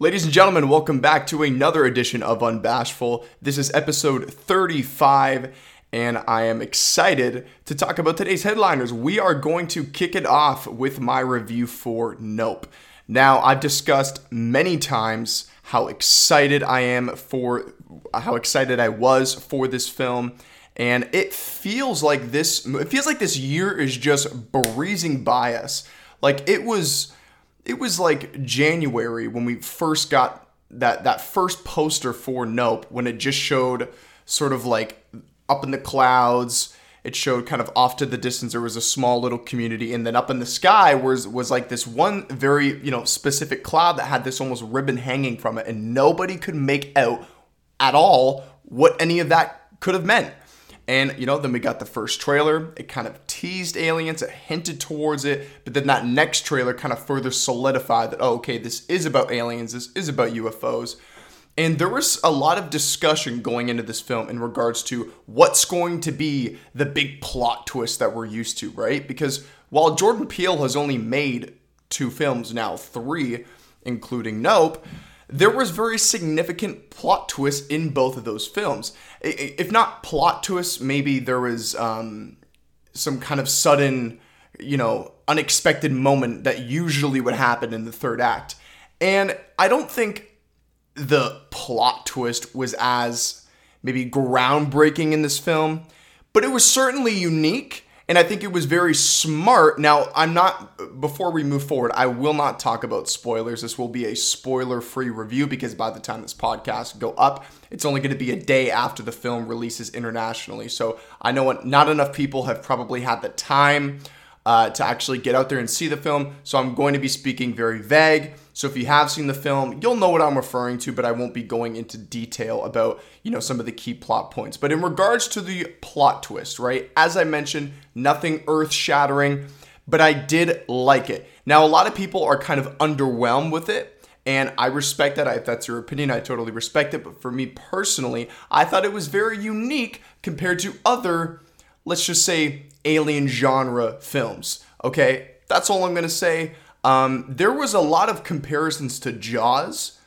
Ladies and gentlemen, welcome back to another edition of Unbashful. This is episode 35, and I am excited to talk about today's headliners. We are going to kick it off with my review for Nope. Now, I've discussed many times how excited I am for how excited I was for this film and it feels like this it feels like this year is just breezing by us. Like it was it was like January when we first got that that first poster for Nope when it just showed sort of like up in the clouds. It showed kind of off to the distance there was a small little community, and then up in the sky was was like this one very you know specific cloud that had this almost ribbon hanging from it, and nobody could make out at all what any of that could have meant. And, you know, then we got the first trailer. It kind of teased aliens, it hinted towards it, but then that next trailer kind of further solidified that, oh, okay, this is about aliens, this is about UFOs. And there was a lot of discussion going into this film in regards to what's going to be the big plot twist that we're used to, right? Because while Jordan Peele has only made two films now, three, including Nope, there was very significant plot twists in both of those films. If not plot twists, maybe there was um, some kind of sudden, you know, unexpected moment that usually would happen in the third act. And I don't think the plot twist was as maybe groundbreaking in this film, but it was certainly unique and I think it was very smart. Now, I'm not, before we move forward, I will not talk about spoilers. This will be a spoiler free review because by the time this podcast go up, it's only going to be a day after the film releases internationally. So I know not enough people have probably had the time uh, to actually get out there and see the film. So I'm going to be speaking very vague. So if you have seen the film, you'll know what I'm referring to, but I won't be going into detail about, you know, some of the key plot points. But in regards to the plot twist, right? As I mentioned, nothing earth-shattering, but I did like it. Now, a lot of people are kind of underwhelmed with it. And I respect that. If that's your opinion, I totally respect it. But for me personally, I thought it was very unique compared to other, let's just say, alien genre films. Okay, that's all I'm gonna say. Um, there was a lot of comparisons to Jaws,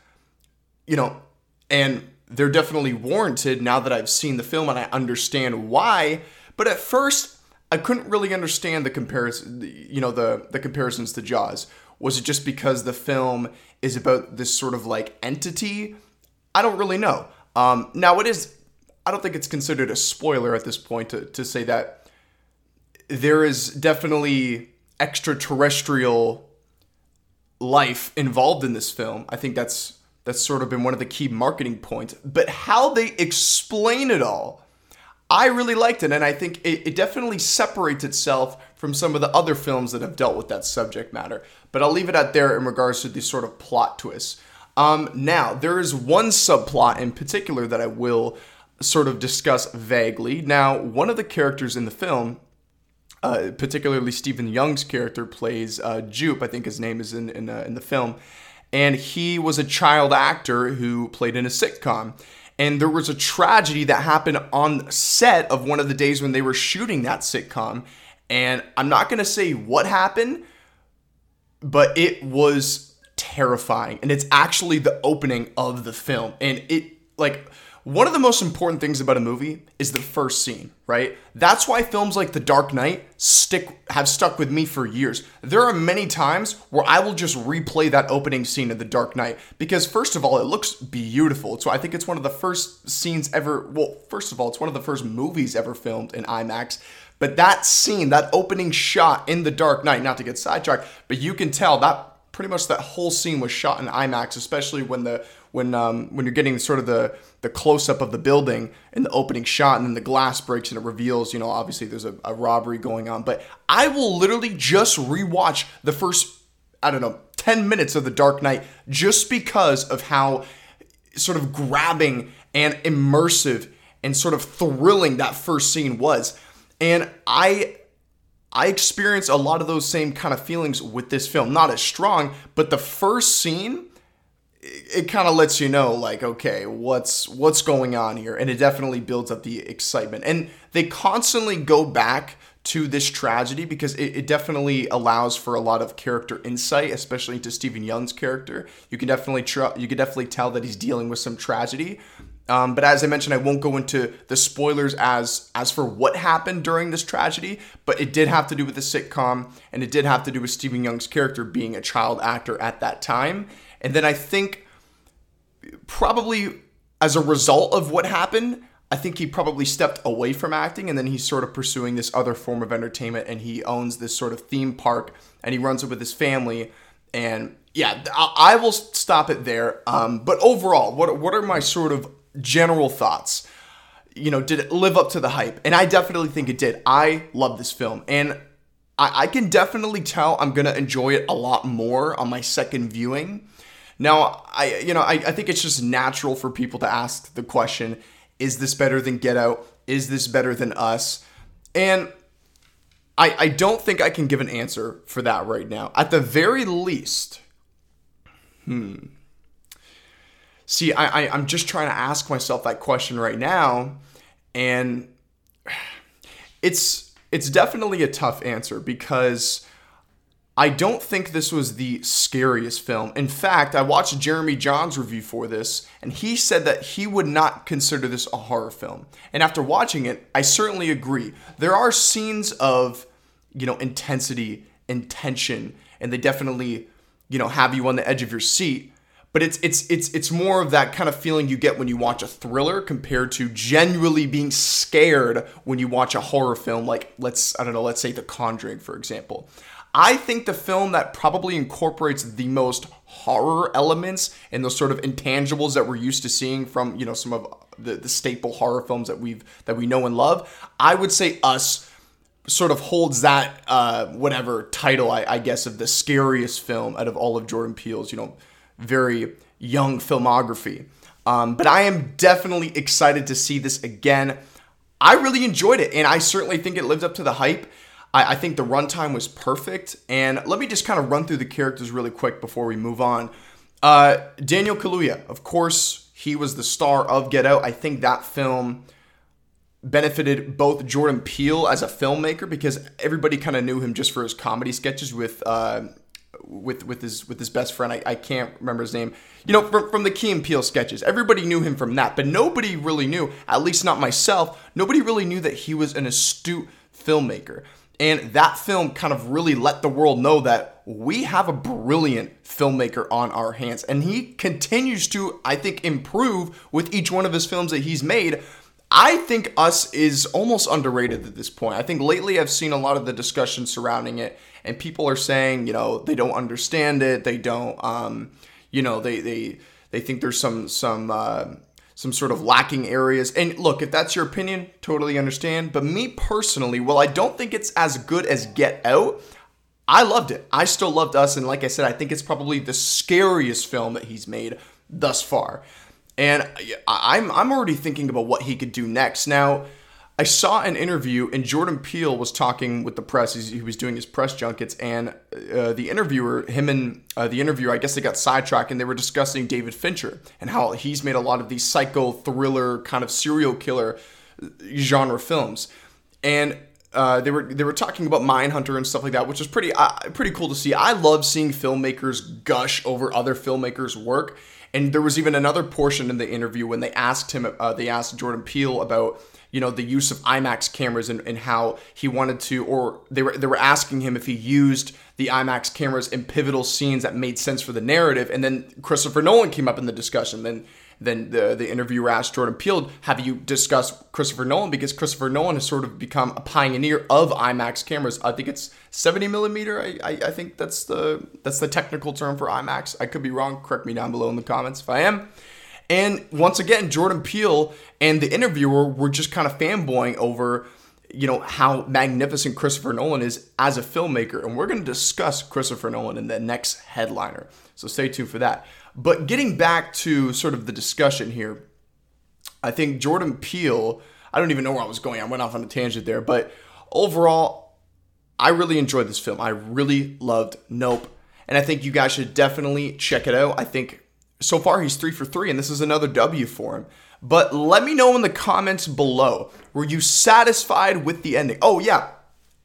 you know, and they're definitely warranted now that I've seen the film and I understand why. But at first, I couldn't really understand the comparison, you know, the the comparisons to Jaws. Was it just because the film is about this sort of like entity? I don't really know. Um, now it is. I don't think it's considered a spoiler at this point to, to say that there is definitely extraterrestrial life involved in this film. I think that's that's sort of been one of the key marketing points. But how they explain it all, I really liked it, and I think it, it, definitely separates itself from some of the other films that have dealt with that subject matter. But I'll leave it out there in regards to these sort of plot twists. Um, now, there is one subplot in particular that I will sort of discuss vaguely. Now, one of the characters in the film uh, particularly Steven Yeun's character plays uh, Jupe. I think his name is in in, uh, in the film, and he was a child actor who played in a sitcom. And there was a tragedy that happened on set of one of the days when they were shooting that sitcom. And I'm not gonna say what happened, but it was terrifying. And it's actually the opening of the film. And it like one of the most important things about a movie is the first scene, right? That's why films like The Dark Knight stick have stuck with me for years. There are many times where I will just replay that opening scene of The Dark Knight because first of all, it looks beautiful. So I think it's one of the first scenes ever, well, first of all, it's one of the first movies ever filmed in IMAX. But that scene, that opening shot in The Dark Knight, not to get sidetracked, but you can tell that pretty much that whole scene was shot in IMAX, especially when the when um, when you're getting sort of the the close up of the building and the opening shot, and then the glass breaks and it reveals, you know, obviously there's a, a robbery going on. But I will literally just rewatch the first I don't know ten minutes of The Dark Knight just because of how sort of grabbing and immersive and sort of thrilling that first scene was. And I I experience a lot of those same kind of feelings with this film. Not as strong, but the first scene it, kind of lets you know like okay, what's what's going on here and it definitely builds up the excitement. And they constantly go back to this tragedy because it, it, definitely allows for a lot of character insight, especially into Steven Yeun's character. You can definitely tr- you can definitely tell that he's dealing with some tragedy. Um, but as I mentioned, I won't go into the spoilers as as for what happened during this tragedy. But it did have to do with the sitcom, and it did have to do with Steven Yeun's character being a child actor at that time. And then I think probably as a result of what happened, I think he probably stepped away from acting and then he's sort of pursuing this other form of entertainment and he owns this sort of theme park and he runs it with his family. And yeah, I, will stop it there. Um, but overall, what, what are my sort of general thoughts? You know, did it live up to the hype? And I definitely think it did. I love this film. And I, I can definitely tell I'm going to enjoy it a lot more on my second viewing. Now, I you know, I, I think it's just natural for people to ask the question, is this better than Get Out? Is this better than Us? And I, I don't think I can give an answer for that right now. At the very least, hmm. See, I, I I'm just trying to ask myself that question right now, and it's it's definitely a tough answer because I don't think this was the scariest film. In fact, I watched Jeremy Jahns review for this, and he said that he would not consider this a horror film. And after watching it, I certainly agree. There are scenes of, you know, intensity and tension, and they definitely, you know, have you on the edge of your seat. But it's it's it's it's more of that kind of feeling you get when you watch a thriller compared to genuinely being scared when you watch a horror film like let's I don't know, let's say The Conjuring for example. I think the film that probably incorporates the most horror elements and those sort of intangibles that we're used to seeing from, you know, some of the, the staple horror films that we've that we know and love, I would say Us sort of holds that uh, whatever title I, I guess of the scariest film out of all of Jordan Peele's, you know, very young filmography. Um, but I am definitely excited to see this again. I really enjoyed it, and I certainly think it lived up to the hype. I, I think the runtime was perfect. And let me just kind of run through the characters really quick before we move on. Uh, Daniel Kaluuya, of course, he was the star of Get Out. I think that film benefited both Jordan Peele as a filmmaker because everybody kind of knew him just for his comedy sketches with uh, with with his with his best friend. I, I can't remember his name. You know, from, from the Key and Peele sketches, everybody knew him from that, but nobody really knew, at least not myself, nobody really knew that he was an astute filmmaker. And that film kind of really let the world know that we have a brilliant filmmaker on our hands. And he continues to, I think, improve with each one of his films that he's made. I think Us is almost underrated at this point. I think lately I've seen a lot of the discussion surrounding it, and people are saying, you know, they don't understand it. They don't, um, you know, they they they think there's some some. Uh, some sort of lacking areas. And look, if that's your opinion, totally understand. But me personally, well, I don't think it's as good as Get Out. I loved it. I still loved Us. And like I said, I think it's probably the scariest film that he's made thus far. And I'm, I'm already thinking about what he could do next. Now, I saw an interview, and Jordan Peele was talking with the press. He was doing his press junkets, and uh, the interviewer, him and uh, the interviewer, I guess they got sidetracked, and they were discussing David Fincher and how he's made a lot of these psycho thriller kind of serial killer uh, genre films, and uh, they were they were talking about Mindhunter and stuff like that, which is pretty uh, pretty cool to see. I love seeing filmmakers gush over other filmmakers' work, and there was even another portion in the interview when they asked him, uh, they asked Jordan Peele about you know the use of IMAX cameras and, and how he wanted to, or they were they were asking him if he used the IMAX cameras in pivotal scenes that made sense for the narrative. And then Christopher Nolan came up in the discussion. Then then the the interviewer asked Jordan Peele, "Have you discussed Christopher Nolan?" Because Christopher Nolan has sort of become a pioneer of IMAX cameras. I think it's 70 millimeter. I, I, I think that's the that's the technical term for IMAX. I could be wrong. Correct me down below in the comments if I am. And once again, Jordan Peele and the interviewer were just kind of fanboying over, you know, how magnificent Christopher Nolan is as a filmmaker. And we're going to discuss Christopher Nolan in the next headliner. So stay tuned for that. But getting back to sort of the discussion here, I think Jordan Peele, I don't even know where I was going. I went off on a tangent there. But overall, I really enjoyed this film. I really loved Nope. And I think you guys should definitely check it out. I think so far he's three for three, and this is another W for him. But let me know in the comments below. Were you satisfied with the ending? Oh, yeah.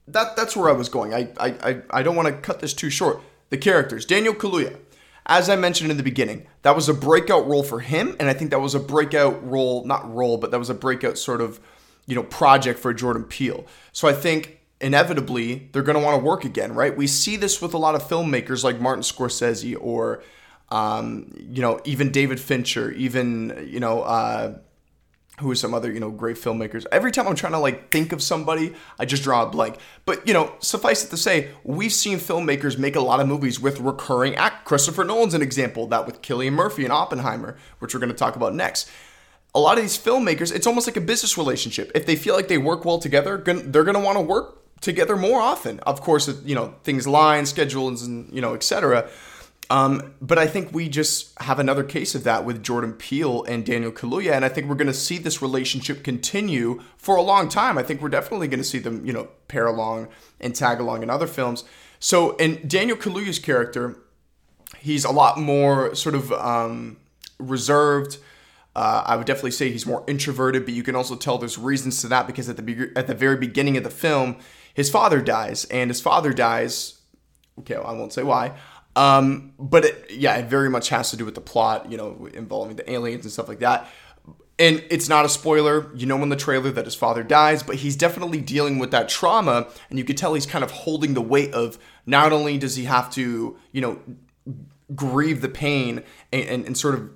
that that's where I was going. I I I, don't want to cut this too short. The characters, Daniel Kaluuya. As I mentioned in the beginning, that was a breakout role for him, and I think that was a breakout role, not role, but that was a breakout sort of, you know, project for Jordan Peele. So I think inevitably they're going to want to work again, right? We see this with a lot of filmmakers like Martin Scorsese or, um, you know, even David Fincher, even you know. Uh, who are some other you know great filmmakers. Every time i'm trying to like think of somebody i just draw a blank. But you know suffice it to say we've seen filmmakers make a lot of movies with recurring act christopher nolan's an example that with Cillian murphy and oppenheimer which we're going to talk about next. A lot of these filmmakers it's almost like a business relationship. If they feel like they work well together they're going to want to work together more often. Of course you know things line schedules and you know etc um, but I think we just have another case of that with Jordan Peele and Daniel Kaluuya, and I think we're going to see this relationship continue for a long time. I think we're definitely going to see them, you know, pair along and tag along in other films. So, in Daniel Kaluuya's character, he's a lot more sort of um, reserved. Uh, I would definitely say he's more introverted, but you can also tell there's reasons to that because at the be- at the very beginning of the film, his father dies, and his father dies. Okay, well, I won't say why. Um, but it, yeah, it very much has to do with the plot, you know, involving the aliens and stuff like that. And it's not a spoiler. You know in the trailer that his father dies, but he's definitely dealing with that trauma. And you could tell he's kind of holding the weight of not only does he have to, you know, grieve the pain and, and, and sort of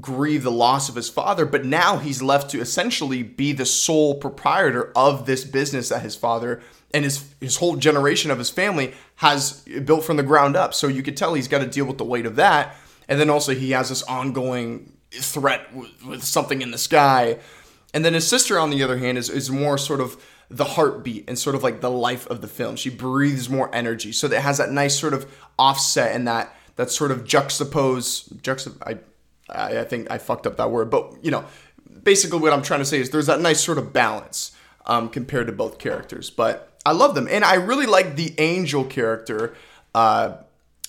grieve the loss of his father, but now he's left to essentially be the sole proprietor of this business that his father and his his whole generation of his family has built from the ground up. So you could tell he's got to deal with the weight of that, and then also he has this ongoing threat with, with something in the sky. And then his sister, on the other hand, is is more sort of the heartbeat and sort of like the life of the film. She breathes more energy, so that has that nice sort of offset and that that sort of juxtapose juxtap. I think I fucked up that word, but you know, basically what I'm trying to say is there's that nice sort of balance um, compared to both characters. But I love them, and I really like the Angel character. Uh,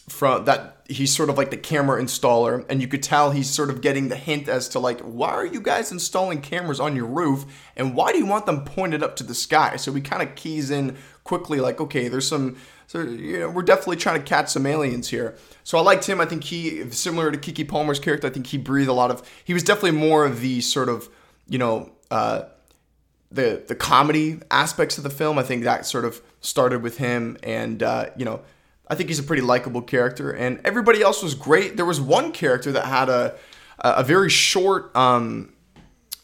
from that he's sort of like the camera installer and you could tell he's sort of getting the hint as to like why are you guys installing cameras on your roof and why do you want them pointed up to the sky so he kind of keys in quickly like okay there's some so you know we're definitely trying to catch some aliens here so i liked him i think he similar to Keke palmer's character i think he breathed a lot of he was definitely more of the sort of you know uh the the comedy aspects of the film. I think that sort of started with him, and uh, you know, I think he's a pretty likable character. And everybody else was great. There was one character that had a a very short um,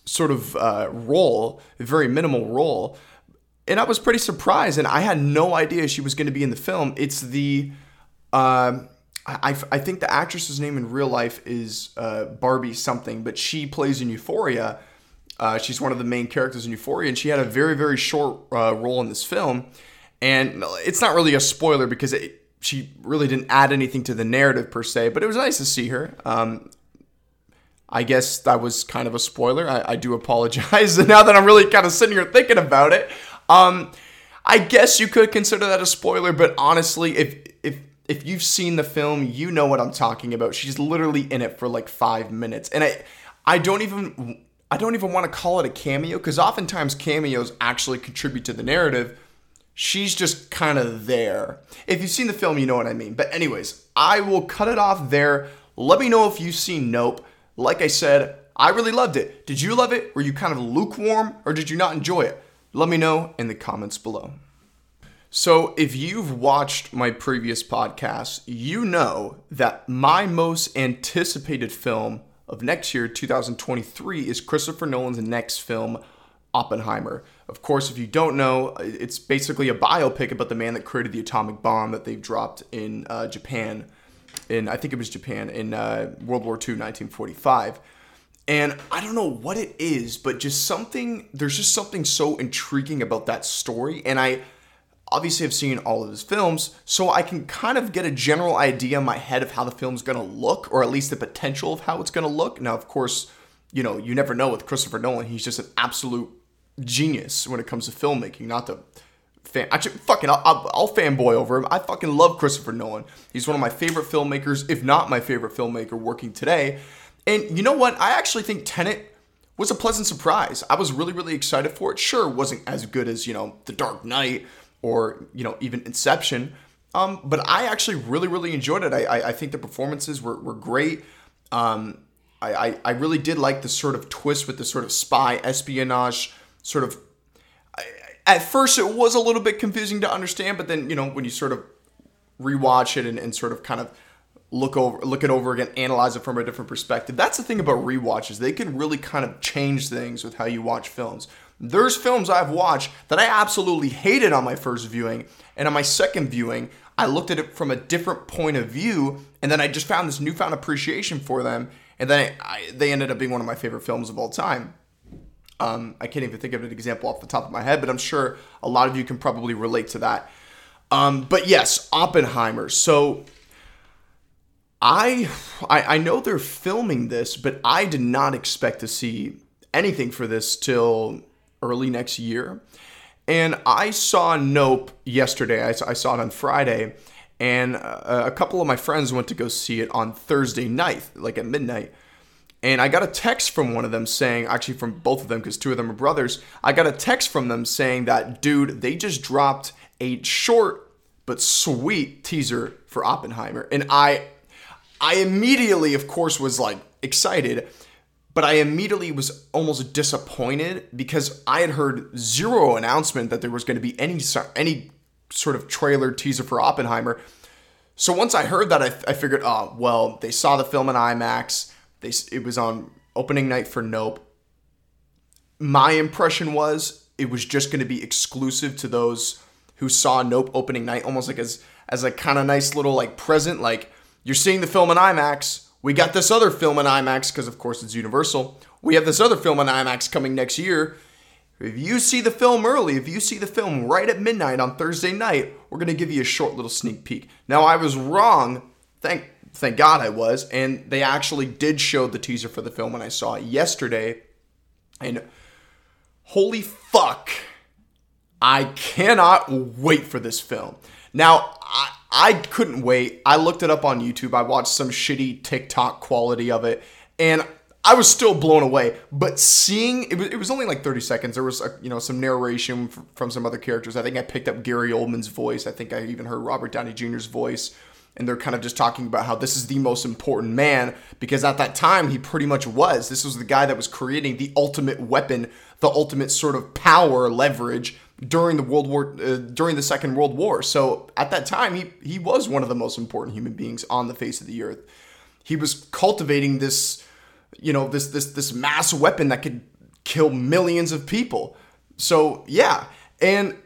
sort of uh, role, a very minimal role, and I was pretty surprised. And I had no idea she was going to be in the film. It's the uh, I, I think the actress's name in real life is uh, Barbie something, but she plays in Euphoria uh, she's one of the main characters in Euphoria, and she had a very, very short uh, role in this film. And it's not really a spoiler because it, she really didn't add anything to the narrative per se, but it was nice to see her. Um, I guess that was kind of a spoiler. I, I do apologize. And now that I'm really kind of sitting here thinking about it, um, I guess you could consider that a spoiler. But honestly, if if if you've seen the film, you know what I'm talking about. She's literally in it for like five minutes, and I I don't even I don't even want to call it a cameo because oftentimes cameos actually contribute to the narrative. She's just kind of there. If you've seen the film, you know what I mean. But, anyways, I will cut it off there. Let me know if you've seen Nope. Like I said, I really loved it. Did you love it? Were you kind of lukewarm or did you not enjoy it? Let me know in the comments below. So, if you've watched my previous podcast, you know that my most anticipated film of next year, 2023, is Christopher Nolan's next film, Oppenheimer. Of course, if you don't know, it's basically a biopic about the man that created the atomic bomb that they've dropped in uh, Japan, in I think it was Japan in uh, World War II, 1945. And I don't know what it is, but just something, there's just something so intriguing about that story. And I, obviously I've seen all of his films, so I can kind of get a general idea in my head of how the film's to look, or at least the potential of how it's to look. Now, of course, you know, you never know with Christopher Nolan. He's just an absolute genius when it comes to filmmaking, not the fan. Actually, fucking, I'll, I'll, I'll, fanboy over him. I fucking love Christopher Nolan. He's one of my favorite filmmakers, if not my favorite filmmaker working today. And you know what? I actually think Tenet was a pleasant surprise. I was really, really excited for it. Sure, wasn't as good as, you know, The Dark Knight or you know even Inception. Um, but I actually really really enjoyed it. I I, I think the performances were were great. Um, I, I I really did like the sort of twist with the sort of spy espionage sort of. At first, it was a little bit confusing to understand, but then you know when you sort of rewatch it and, and sort of kind of look over look it over again analyze it from a different perspective. That's the thing about rewatches. They can really kind of change things with how you watch films. There's films i've watched that i absolutely hated on my first viewing and on my second viewing i looked at it from a different point of view and then i just found this newfound appreciation for them and then I, I, they ended up being one of my favorite films of all time. Um, i can't even think of an example off the top of my head but i'm sure a lot of you can probably relate to that. Um, but yes oppenheimer. So I, I I know they're filming this, but I did not expect to see anything for this till early next year. And I saw Nope yesterday. I saw, I saw it on Friday, and a, a couple of my friends went to go see it on Thursday night, like at midnight. And I got a text from one of them saying, actually from both of them, because two of them are brothers. I got a text from them saying that, dude, they just dropped a short but sweet teaser for Oppenheimer. And I I immediately, of course, was like excited, but I immediately was almost disappointed because I had heard zero announcement that there was going to be any any sort of trailer teaser for Oppenheimer. So once I heard that, I, I figured, oh well, they saw the film in IMAX. They it was on opening night for Nope. My impression was it was just going to be exclusive to those who saw Nope opening night, almost like as as a kind of nice little like present, like you're seeing the film in IMAX. We got this other film in IMAX because, of course, it's Universal. We have this other film in IMAX coming next year. If you see the film early, if you see the film right at midnight on Thursday night, we're going to give you a short little sneak peek. Now, I was wrong. Thank thank God I was. And they actually did show the teaser for the film when I saw it yesterday. And holy fuck, I cannot wait for this film. Now, I, I couldn't wait. I looked it up on YouTube. I watched some shitty TikTok quality of it, and I was still blown away. But seeing it was, it was only like 30 seconds. There was a, you know some narration from some other characters. I think I picked up Gary Oldman's voice. I think I even heard Robert Downey Jr.'s voice. And they're kind of just talking about how this is the most important man because at that time he pretty much was. This was the guy that was creating the ultimate weapon, the ultimate sort of power leverage during the World War uh, during the Second World War. So at that time, he he was one of the most important human beings on the face of the earth. He was cultivating this, you know, this this this mass weapon that could kill millions of people. So yeah, and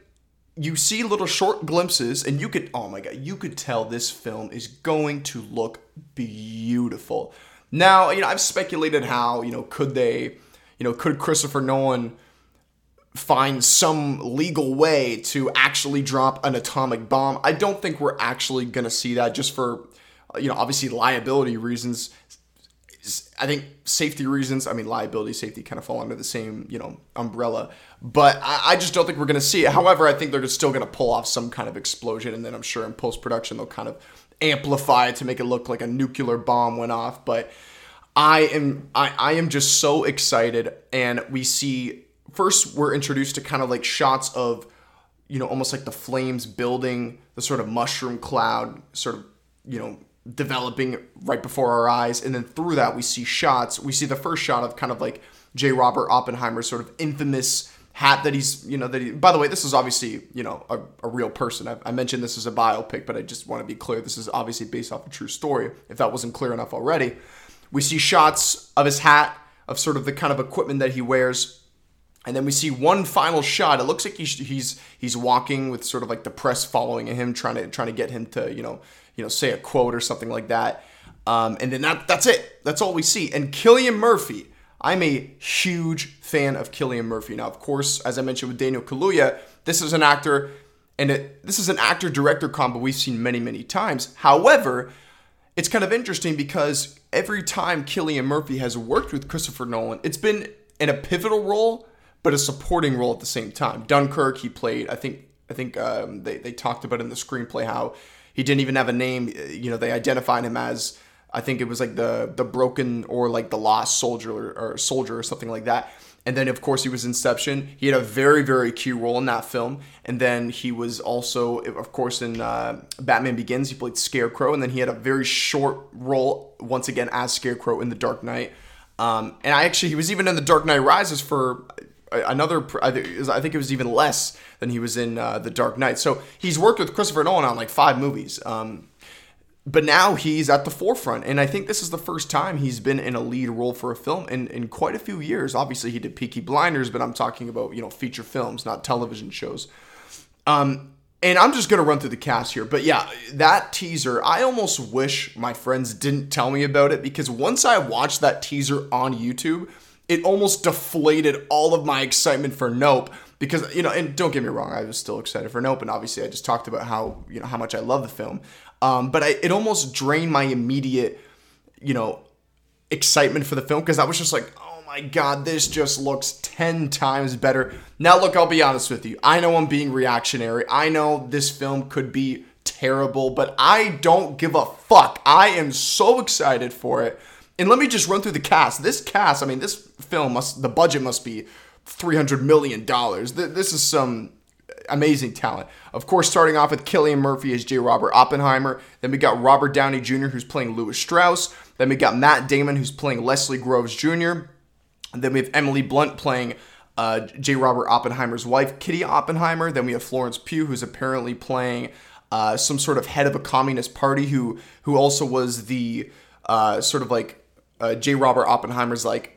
you see little short glimpses, and you could oh my god, you could tell this film is going to look beautiful. Now, you know, I've speculated how you know could they, you know, could Christopher Nolan find some legal way to actually drop an atomic bomb. I don't think we're actually going to see that just for, you know, obviously liability reasons. I think safety reasons, I mean, liability, safety kind of fall under the same, you know, umbrella. But I, I just don't think we're going to see it. However, I think they're just still going to pull off some kind of explosion. And then I'm sure in post production, they'll kind of amplify it to make it look like a nuclear bomb went off. But I am, I, I am just so excited. And we see first we're introduced to kind of like shots of you know almost like the flames building the sort of mushroom cloud sort of you know developing right before our eyes. And then through that we see shots. We see the first shot of kind of like j. Robert oppenheimer's sort of infamous hat that he's you know that he by the way this is obviously you know a, a real person. I, I, mentioned this is a biopic but i just want to be clear this is obviously based off a true story. If that wasn't clear enough already we see shots of his hat of sort of the kind of equipment that he wears and then we see one final shot. It looks like he's he's he's walking with sort of like the press following him, trying to trying to get him to you know you know say a quote or something like that. Um, and then that that's it. That's all we see. And Cillian Murphy, I'm a huge fan of Cillian Murphy. Now, of course, as I mentioned with Daniel Kaluuya, this is an actor, and it, this is an actor director combo we've seen many many times. However, it's kind of interesting because every time Cillian Murphy has worked with Christopher Nolan, it's been in a pivotal role but a supporting role at the same time. Dunkirk, he played. I think I think um, they they talked about in the screenplay how he didn't even have a name. You know, they identified him as I think it was like the the broken or like the lost soldier or, or soldier or something like that. And then, of course, he was Inception. He had a very, very key role in that film. And then he was also, of course, in uh, Batman Begins. He played Scarecrow. And then he had a very short role, once again, as Scarecrow in The Dark Knight. Um, and I actually, he was even in The Dark Knight Rises for another, I think it was even less than he was in uh, The Dark Knight. So he's worked with Christopher Nolan on like five movies. Um, but now he's at the forefront and i think this is the first time he's been in a lead role for a film in, in quite a few years obviously he did peaky blinders but i'm talking about you know feature films not television shows um, and i'm just to run through the cast here but yeah that teaser i almost wish my friends didn't tell me about it because once i watched that teaser on youtube it almost deflated all of my excitement for nope because you know and don't get me wrong i was still excited for nope and obviously i just talked about how you know how much i love the film um, but I, it almost drained my immediate, you know, excitement for the film because I was just like, oh my god, this just looks 10 times better. Now, look, I'll be honest with you. I know I'm being reactionary. I know this film could be terrible, but I don't give a fuck. I am so excited for it. And let me just run through the cast. This cast, I mean, this film must, the budget must be $300 million. This is some amazing talent. Of course, starting off with Cillian Murphy as J. Robert Oppenheimer. Then we got Robert Downey Jr., who's playing Lewis Strauss. Then we got Matt Damon, who's playing Leslie Groves Jr. And then we have Emily Blunt playing uh, J. Robert Oppenheimer's wife, Kitty Oppenheimer. Then we have Florence Pugh, who's apparently playing uh, some sort of head of a communist party, who who also was the uh, sort of like uh, J. Robert Oppenheimer's like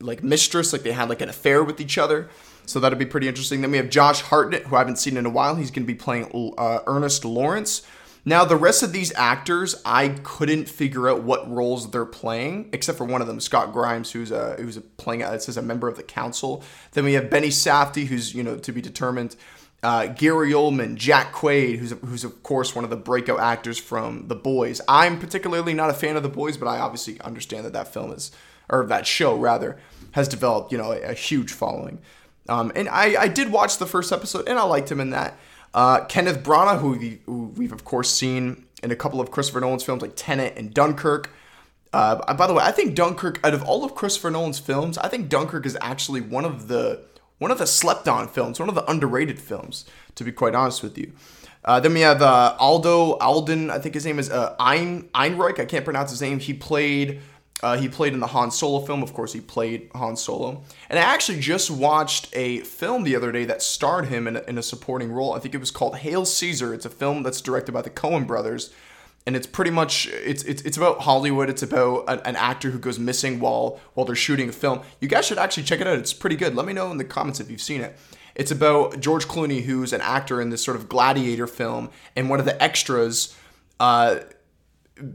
like mistress, like they had like an affair with each other. So that'll be pretty interesting. Then we have Josh Hartnett, who I haven't seen in a while. He's going to be playing uh, Ernest Lawrence. Now, the rest of these actors, I couldn't figure out what roles they're playing, except for one of them, Scott Grimes, who's a, who's a playing it says a member of the council. Then we have Benny Safdie, who's you know to be determined. Uh, Gary Oldman, Jack Quaid, who's who's of course one of the breakout actors from The Boys. I'm particularly not a fan of The Boys, but I obviously understand that that film is, or that show rather, has developed you know a, a huge following. Um, and I, I did watch the first episode and I liked him in that. Uh, Kenneth Branagh, who, we, who we've of course seen in a couple of Christopher Nolan's films like Tenet and Dunkirk. Uh, by the way, I think Dunkirk, out of all of Christopher Nolan's films, I think Dunkirk is actually one of the one of the slept on films, one of the underrated films, to be quite honest with you. Uh, then we have uh, Aldo Alden, I think his name is uh, Ein Einreich. I can't pronounce his name. He played uh, he played in the Han Solo film. Of course, he played Han Solo. And I actually just watched a film the other day that starred him in a, in a supporting role. I think it was called Hail Caesar. It's a film that's directed by the Coen brothers. And it's pretty much it's it's, it's about Hollywood. It's about an, an actor who goes missing while while they're shooting a film. You guys should actually check it out. It's pretty good. Let me know in the comments if you've seen it. It's about George Clooney, who's an actor in this sort of gladiator film, and one of the extras, uh,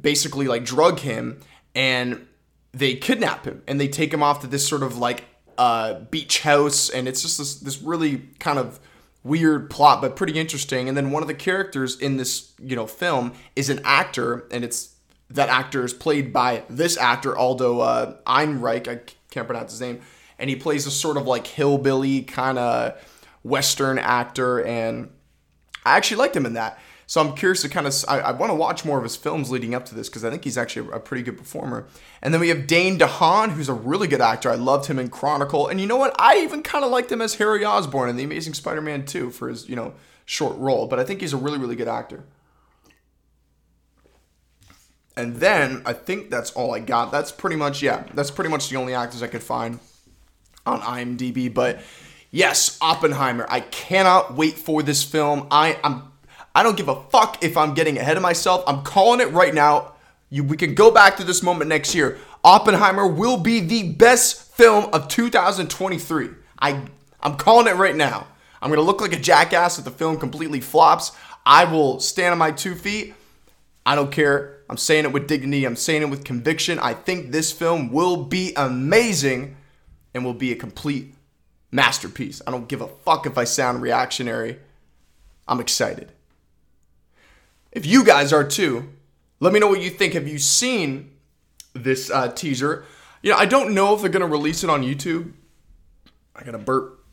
basically like drug him, and they kidnap him and they take him off to this sort of like uh, beach house, and it's just this this really kind of weird plot, but pretty interesting. And then one of the characters in this you know film is an actor, and it's that actor is played by this actor Aldo uh, Einreich. I can't pronounce his name, and he plays a sort of like hillbilly kind of western actor, and I actually liked him in that. So I'm curious to kind of I, I want to watch more of his films leading up to this because I think he's actually a, pretty good performer. And then we have Dane DeHaan, who's a really good actor. I loved him in Chronicle, and you know what? I even kind of liked him as Harry Osborn in The Amazing Spider-Man 2 for his you know short role. But I think he's a really really good actor. And then I think that's all I got. That's pretty much yeah. That's pretty much the only actors I could find on IMDb. But yes, Oppenheimer. I cannot wait for this film. I am I don't give a fuck if I'm getting ahead of myself. I'm calling it right now. You, we can go back to this moment next year. Oppenheimer will be the best film of 2023. I I'm calling it right now. I'm gonna look like a jackass if the film completely flops. I will stand on my two feet. I don't care. I'm saying it with dignity. I'm saying it with conviction. I think this film will be amazing and will be a complete masterpiece. I don't give a fuck if I sound reactionary. I'm excited. If you guys are too, let me know what you think. Have you seen this uh, teaser? You know, I don't know if they're gonna release it on YouTube. I gotta burp.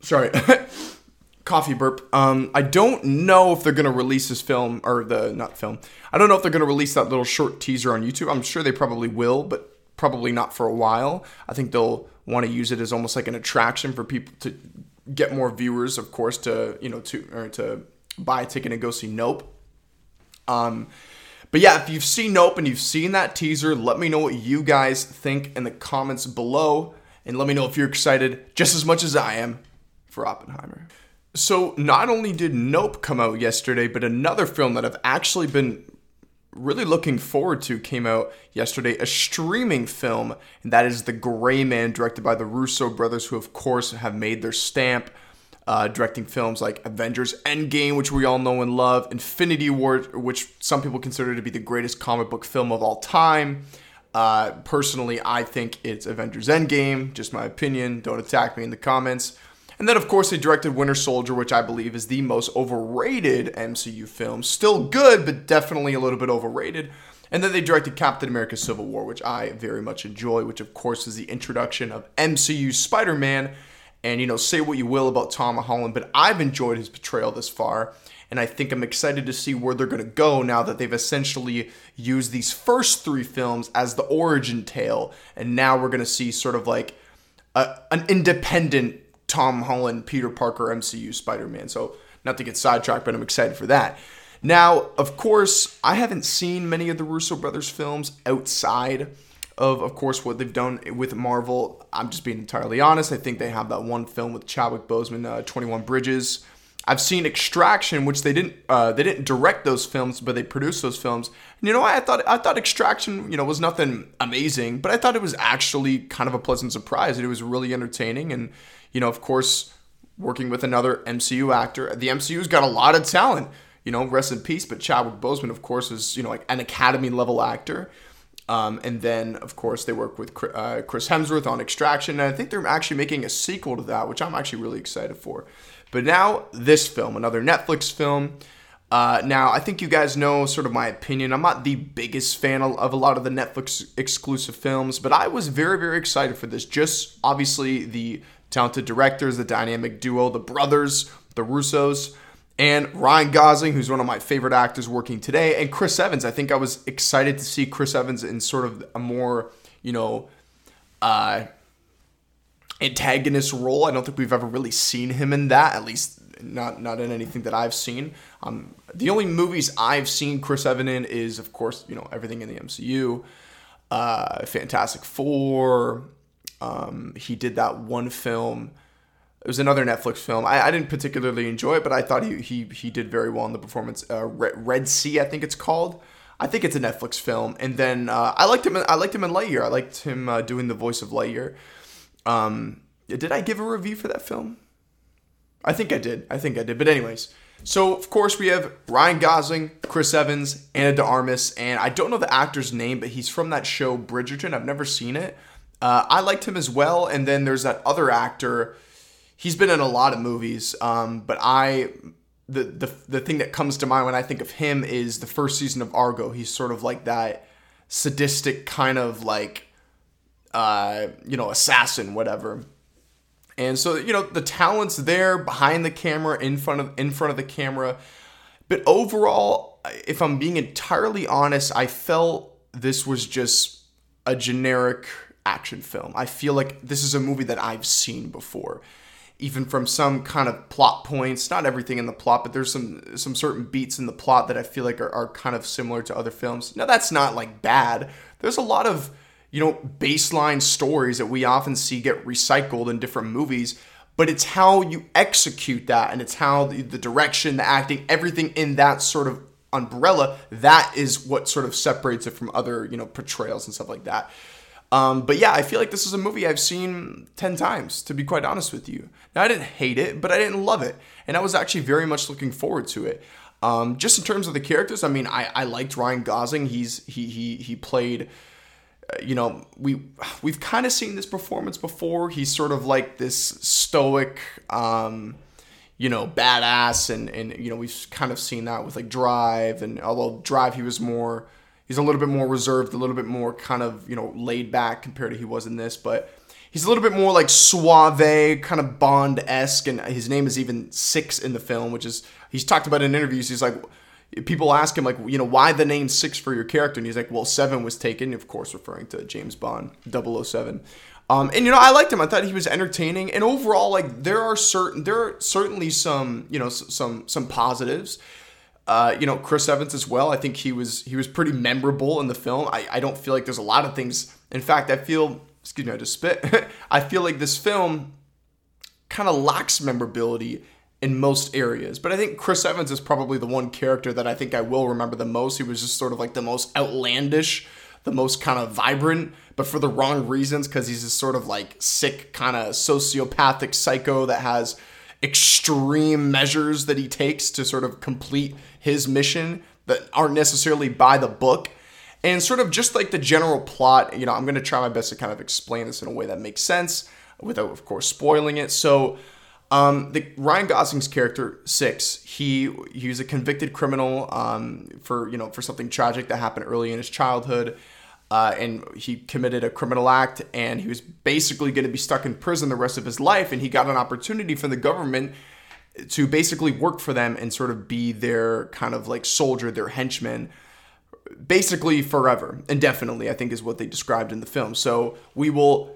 Sorry. coffee burp. Um, I don't know if they're gonna release this film or the not film. I don't know if they're gonna release that little short teaser on YouTube. I'm sure they probably will, but probably not for a while. I think they'll want to use it as almost like an attraction for people to get more viewers, of course, to you know to or to buy a ticket and go see Nope. Um, but yeah, if you've seen Nope and you've seen that teaser, let me know what you guys think in the comments below, and let me know if you're excited just as much as I am for Oppenheimer. So, not only did Nope come out yesterday, but another film that I've actually been really looking forward to came out yesterday a streaming film, and that is The Gray Man, directed by the Russo brothers, who, of course, have made their stamp. Uh, directing films like Avengers Endgame, which we all know and love, Infinity War, which some people consider to be the greatest comic book film of all time. Uh, personally, I think it's Avengers Endgame, just my opinion. Don't attack me in the comments. And then, of course, they directed Winter Soldier, which I believe is the most overrated MCU film. Still good, but definitely a little bit overrated. And then they directed Captain America Civil War, which I very much enjoy, which, of course, is the introduction of MCU Spider Man. And, you know, say what you will about Tom Holland, but I've enjoyed his portrayal this far. And I think I'm excited to see where they're going to go now that they've essentially used these first three films as the origin tale. And now we're going to see sort of like a, an independent Tom Holland, Peter Parker, MCU Spider Man. So, not to get sidetracked, but I'm excited for that. Now, of course, I haven't seen many of the Russo brothers films outside of, of course, what they've done with Marvel. I'm just being entirely honest. I think they have that one film with Chadwick Boseman, uh, 21 Bridges. I've seen Extraction, which they didn't uh, they didn't direct those films, but they produced those films. And you know, I thought I thought Extraction, you know, was nothing amazing, but I thought it was actually kind of a pleasant surprise. It was really entertaining, and you know, of course, working with another MCU actor. The MCU's got a lot of talent. You know, rest in peace. But Chadwick Boseman, of course, is you know like an Academy level actor. Um, and then, of course, they work with uh, Chris Hemsworth on Extraction, and I think they're actually making a sequel to that, which I'm actually really excited for. But now, this film, another Netflix film. Uh, now, I think you guys know sort of my opinion. I'm not the biggest fan of a lot of the Netflix exclusive films, but I was very, very excited for this. Just obviously the talented directors, the dynamic duo, the brothers, the Russos, and Ryan Gosling, who's one of my favorite actors working today, and Chris Evans. I think I was excited to see Chris Evans in sort of a more, you know, uh, antagonist role. I don't think we've ever really seen him in that, at least not not in anything that I've seen. Um, the only movies I've seen Chris Evans in is, of course, you know, everything in the MCU, uh, Fantastic Four, um, he did that one film. It was another Netflix film. I, I, didn't particularly enjoy it, but I thought he he, he did very well in the performance. Uh, Red, Red, Sea, I think it's called. I think it's a Netflix film. And then uh, I liked him. I liked him in Lightyear. I liked him uh, doing the voice of Lightyear. Um, did I give a review for that film? I think I did. I think I did. But anyways, so of course we have Ryan Gosling, Chris Evans, Ana de Armas, and I don't know the actor's name, but he's from that show Bridgerton. I've never seen it. Uh, I liked him as well. And then there's that other actor. He's been in a lot of movies, um, but I the, the the thing that comes to mind when I think of him is the first season of Fargo. He's sort of like that sadistic kind of like uh, you know assassin, whatever. And so you know the talents there behind the camera, in front of in front of the camera. But overall, if I'm being entirely honest, I felt this was just a generic action film. I feel like this is a movie that I've seen before. Even from some kind of plot points, not everything in the plot, but there's some some certain beats in the plot that I feel like are, are kind of similar to other films. Now that's not like bad. There's a lot of, you know, baseline stories that we often see get recycled in different movies, but it's how you execute that and it's how the, the direction, the acting, everything in that sort of umbrella, that is what sort of separates it from other, you know, portrayals and stuff like that. Um, but yeah, I feel like this is a movie I've seen 10 times, to be quite honest with you. Now, I didn't hate it, but I didn't love it. And I was actually very much looking forward to it. Um, just in terms of the characters, I mean, I, I liked Ryan Gosling. He's he he he played, uh, you know, we we've kind of seen this performance before. He's sort of like this stoic, um, you know, badass, and and you know we've kind of seen that with like Drive, and although Drive he was more he's a little bit more reserved, a little bit more kind of you know laid back compared to he was in this. But he's a little bit more like suave, kind of Bond esque, and his name is even Six in the film, which is he's talked about in interviews. He's like, people ask him like, you know, why the name Six for your character, and he's like, well, Seven was taken, of course, referring to James Bond 007. Um, and you know, I liked him. I thought he was entertaining, and overall, like there are certain there are certainly some you know some some positives. Uh, you know, Chris Evans as well. I think he was he was pretty memorable in the film. I, I don't feel like there's a lot of things. In fact, I feel excuse me, I just spit. I feel like this film kind of lacks memorability in most areas. But I think Chris Evans is probably the one character that I think I will remember the most. He was just sort of like the most outlandish, the most kind of vibrant, but for the wrong reasons because he's this sort of like sick, kind of sociopathic psycho that has extreme measures that he takes to sort of complete his mission that aren't necessarily by the book and sort of just like the general plot, you know, I'm going to try my best to kind of explain this in a way that makes sense without, of course, spoiling it. So, um, the Ryan Gosling's character Six, he he's a convicted criminal um, for you know for something tragic that happened early in his childhood, uh, and he committed a criminal act, and he was basically going to be stuck in prison the rest of his life, and he got an opportunity from the government to basically work for them and sort of be their kind of like soldier, their henchman basically forever, indefinitely, I think is what they described in the film. So we will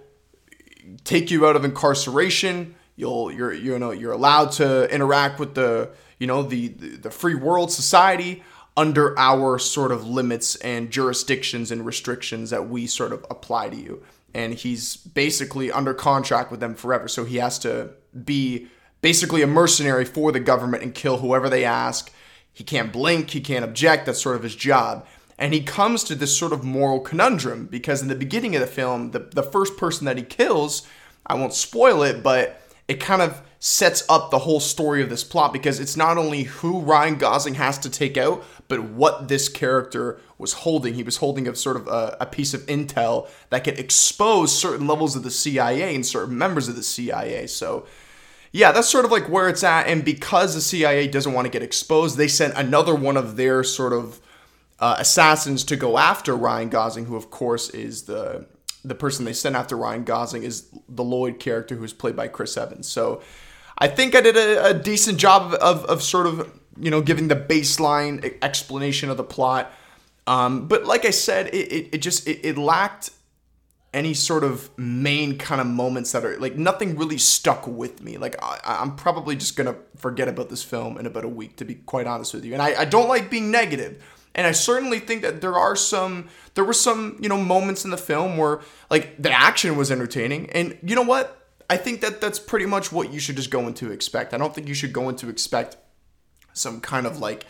take you out of incarceration. You'll you're you know you're allowed to interact with the you know the the free world society under our sort of limits and jurisdictions and restrictions that we sort of apply to you. And he's basically under contract with them forever. So he has to be basically a mercenary for the government and kill whoever they ask. He can't blink, he can't object. That's sort of his job. And he comes to this sort of moral conundrum because in the beginning of the film, the, the first person that he kills, I won't spoil it, but it kind of sets up the whole story of this plot because it's not only who Ryan Gosling has to take out, but what this character was holding. He was holding a sort of a, a, piece of intel that could expose certain levels of the CIA and certain members of the CIA. So, yeah, that's sort of like where it's at. And because the CIA doesn't want to get exposed, they sent another one of their sort of uh, assassins to go after Ryan Gosling, who of course is the the person they sent after Ryan Gosling is the Lloyd character who's played by Chris Evans. So I think I did a, a decent job of, of, sort of you know giving the baseline explanation of the plot. Um, but like I said, it, it, it just it, it lacked any sort of main kind of moments that are like nothing really stuck with me. Like I, am probably just gonna forget about this film in about a week, to be quite honest with you. And I, I don't like being negative. And I certainly think that there are some, there were some, you know, moments in the film where like the action was entertaining. And you know what? I think that that's pretty much what you should just go into expect. I don't think you should go into expect some kind of like,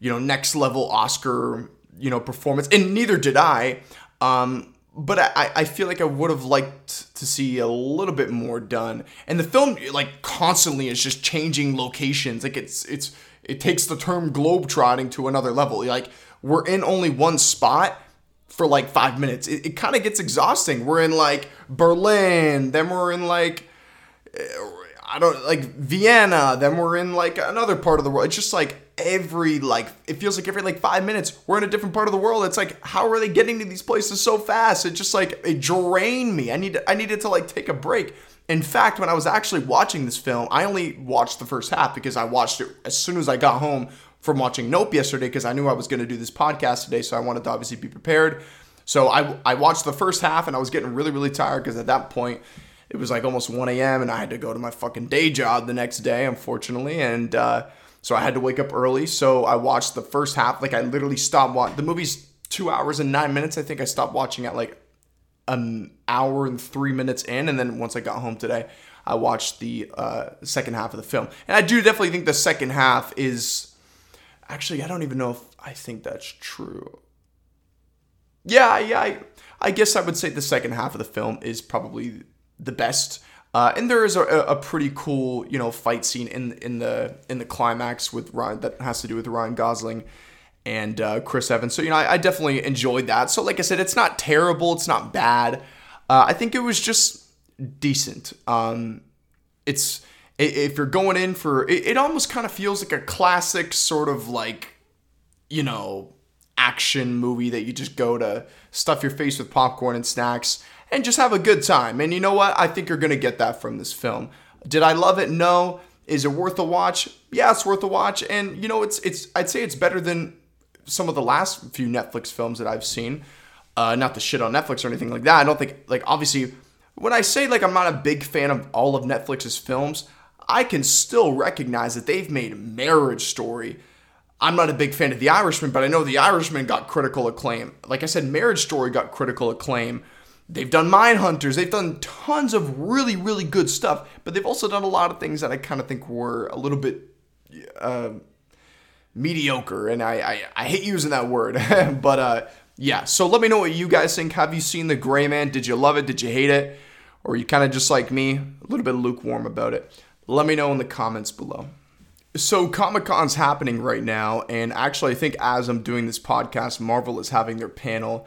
you know, next level Oscar, you know, performance. And neither did I. Um, but I, I feel like I would have liked to see a little bit more done. And the film like constantly is just changing locations. Like it's it's it takes the term globetrotting to another level. Like we're in only one spot for like five minutes. It, it kind of gets exhausting. We're in like Berlin, then we're in like eh, I don't like Vienna, then we're in like another part of the world. It's just like every like it feels like every like five minutes we're in a different part of the world. It's like how are they getting to these places so fast? It just like it drained me. I need I needed to like take a break. In fact, when I was actually watching this film, I only watched the first half because I watched it as soon as I got home from watching Nope yesterday because I knew I was going to do this podcast today, so I wanted to obviously be prepared. So I, I watched the first half and I was getting really, really tired because at that point it was like almost 1 a.m. and I had to go to my fucking day job the next day, unfortunately. And uh, so I had to wake up early. So I watched the first half. Like I literally stopped watching. The movie's two hours and nine minutes. I think I stopped watching at like an hour and three minutes in, and then once I got home today, I watched the uh, second half of the film. And I do definitely think the second half is actually I don't even know if I think that's true. Yeah, yeah, I, I guess I would say the second half of the film is probably the best. Uh, and there is a, a, pretty cool, you know, fight scene in in the in the climax with Ryan that has to do with Ryan Gosling and uh, Chris Evans. So you know, I, I, definitely enjoyed that. So like I said, it's not terrible, it's not bad. Uh, I think it was just decent. Um, it's if you're going in for it, it almost kind of feels like a classic sort of like you know action movie that you just go to stuff your face with popcorn and snacks and just have a good time. And you know what? I think you're going to get that from this film. Did I love it? No. Is it worth a watch? Yeah, it's worth a watch. And you know, it's it's I'd say it's better than some of the last few Netflix films that I've seen. Uh, not the shit on Netflix or anything like that. I don't think like obviously when I say like I'm not a big fan of all of Netflix's films, I can still recognize that they've made Marriage Story. I'm not a big fan of The Irishman, but I know The Irishman got critical acclaim. Like I said, Marriage Story got critical acclaim. They've done Mindhunters. They've done tons of really, really good stuff, but they've also done a lot of things that I kind of think were a little bit uh, mediocre. And I, I, I, hate using that word, but uh, yeah. So let me know what you guys think. Have you seen The Gray Man? Did you love it? Did you hate it? Or you kind of just like me, a little bit lukewarm about it? Let me know in the comments below. So Comic Con's happening right now, and actually, I think as I'm doing this podcast, Marvel is having their panel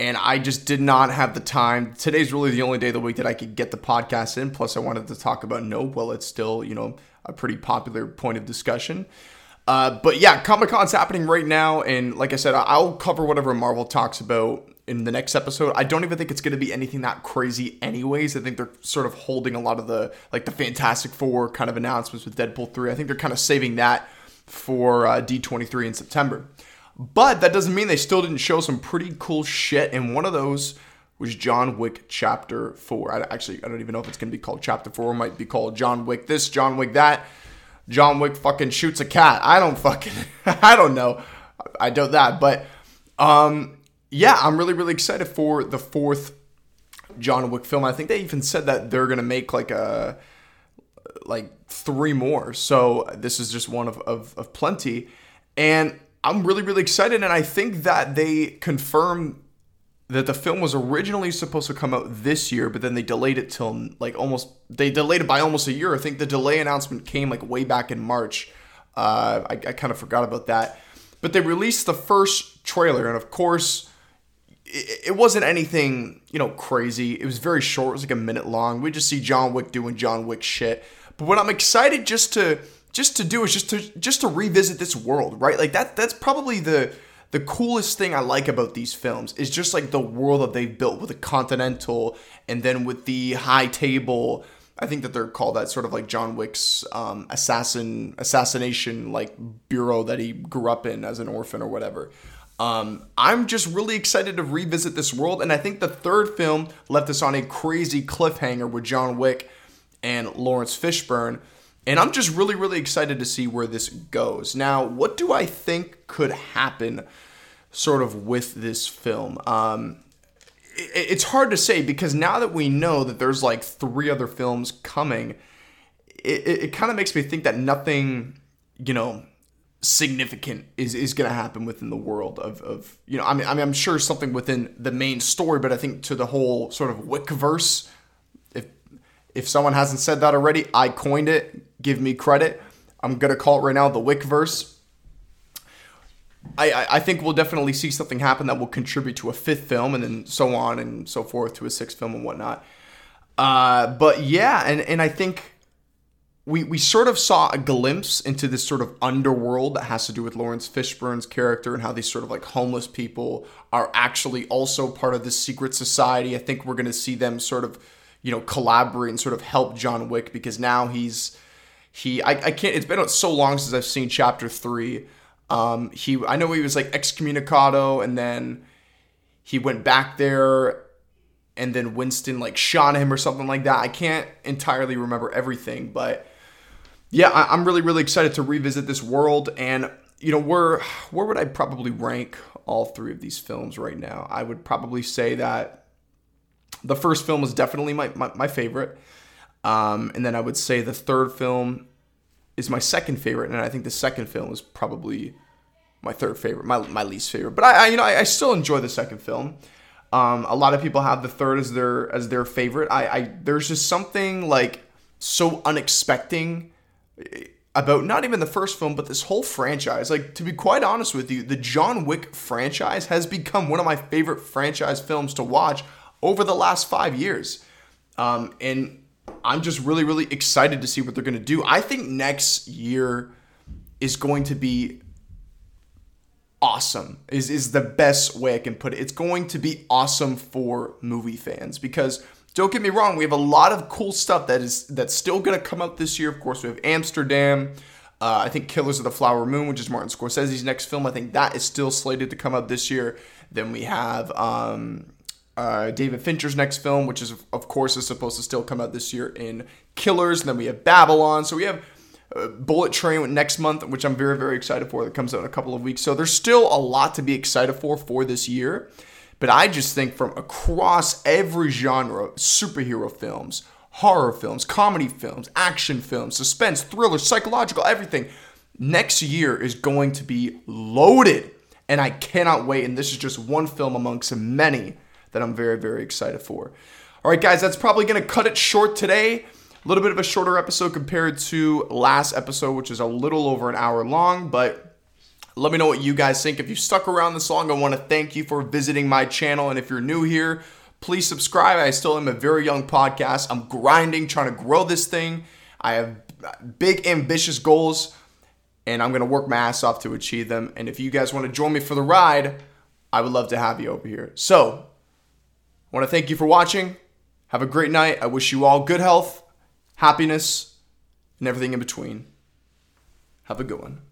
and I just did not have the time. Today's really the only day of the week that I could get the podcast in. Plus, I wanted to talk about Nope. Well, it's still, you know, a pretty popular point of discussion. Uh, but yeah, Comic Con's happening right now, and like I said, I'll cover whatever Marvel talks about in the next episode. I don't even think it's going to be anything that crazy, anyways. I think they're sort of holding a lot of the like the Fantastic Four kind of announcements with Deadpool three. I think they're kind of saving that for uh, D twenty three in September. But that doesn't mean they still didn't show some pretty cool shit. And one of those was John Wick Chapter 4. I actually, I don't even know if it's going to be called Chapter 4. It might be called John Wick this, John Wick that. John Wick fucking shoots a cat. I don't fucking, I don't know. I doubt that. But um, yeah, I'm really, really excited for the fourth John Wick film. I think they even said that they're going to make like a, like three more. So this is just one of, of, of plenty. And I'm really, really excited, and I think that they confirmed that the film was originally supposed to come out this year, but then they delayed it till like almost they delayed it by almost a year. I think the delay announcement came like way back in March. Uh, I, I kind of forgot about that, but they released the first trailer, and of course, it, wasn't anything you know crazy. It was very short. It was like a minute long. We just see John Wick doing John Wick shit. But what I'm excited just to just to do is just to just to revisit this world, right? Like that that's probably the the coolest thing I like about these films is just like the world that they've built with the Continental and then with the High Table. I think that they're called that sort of like John Wick's um, assassin assassination like bureau that he grew up in as an orphan or whatever. Um, I'm just really excited to revisit this world, and I think the third film left us on a crazy cliffhanger with John Wick and Laurence Fishburne and I'm just really, really excited to see where this goes. Now, what do I think could happen sort of with this film? Um, it, it's hard to say because now that we know that there's like three other films coming, it, it, it kind of makes me think that nothing, you know, significant is, is going to happen within the world of, of you know I mean I mean I'm sure something within the main story but I think to the whole sort of Wickverse if if someone hasn't said that already I coined it give me credit. I'm gonna call it right now the Wickverse. I, I, I think we'll definitely see something happen that will contribute to a fifth film and then so on and so forth to a sixth film and whatnot. Uh, but yeah, and, and I think we, we sort of saw a glimpse into this sort of underworld that has to do with Laurence Fishburne's character and how these sort of like homeless people are actually also part of this secret society. I think we're going to see them sort of, you know, collaborate and sort of help John Wick because now he's he, I, I can't. It's been so long since I've seen chapter three. Um, he, I know he was like excommunicado, and then he went back there, and then Winston like shot him or something like that. I can't entirely remember everything, but yeah, I, I'm really really excited to revisit this world. And you know, where where would I probably rank all three of these films right now? I would probably say that the first film is definitely my, my, my favorite. Um, and then I would say the third film is my second favorite, and I think the second film is probably my third favorite, my, my least favorite. But I, I you know I, I, still enjoy the second film. Um, a lot of people have the third as their as their favorite. I, I there's just something like so unexpected about not even the first film, but this whole franchise. Like to be quite honest with you, the John Wick franchise has become one of my favorite franchise films to watch over the last five years. Um, and I'm just really, really excited to see what they're going to do. I think next year is going to be awesome is is the best way I can put it. It's going to be awesome for movie fans because don't get me wrong, we have a lot of cool stuff that is that's still going to come out this year. Of course, we have Amsterdam. Uh, I think Killers of the Flower Moon, which is Martin Scorsese's next film. I think that is still slated to come out this year. Then we have um, uh, David Fincher's next film, which is of course is supposed to still come out this year in Killers. And then we have Babylon. So we have uh, Bullet Train next month, which I'm very very excited for. That comes out in a couple of weeks. So there's still a lot to be excited for for this year. But I just think from across every genre, superhero films, horror films, comedy films, action films, suspense, thriller, psychological, everything. Next year is going to be loaded. And I cannot wait. And this is just one film amongst many that I'm very, very excited for. All right, guys, that's probably going to cut it short today. A little bit of a shorter episode compared to last episode, which is a little over an hour long, but let me know what you guys think. If you stuck around this long, I want to thank you for visiting my channel. And if you're new here, please subscribe. I still am a very young podcast. I'm grinding, trying to grow this thing. I have big, ambitious goals, and I'm going to work my ass off to achieve them. And if you guys want to join me for the ride, I would love to have you over here. So, I want to thank you for watching. Have a great night. I wish you all good health, happiness, and everything in between. Have a good one.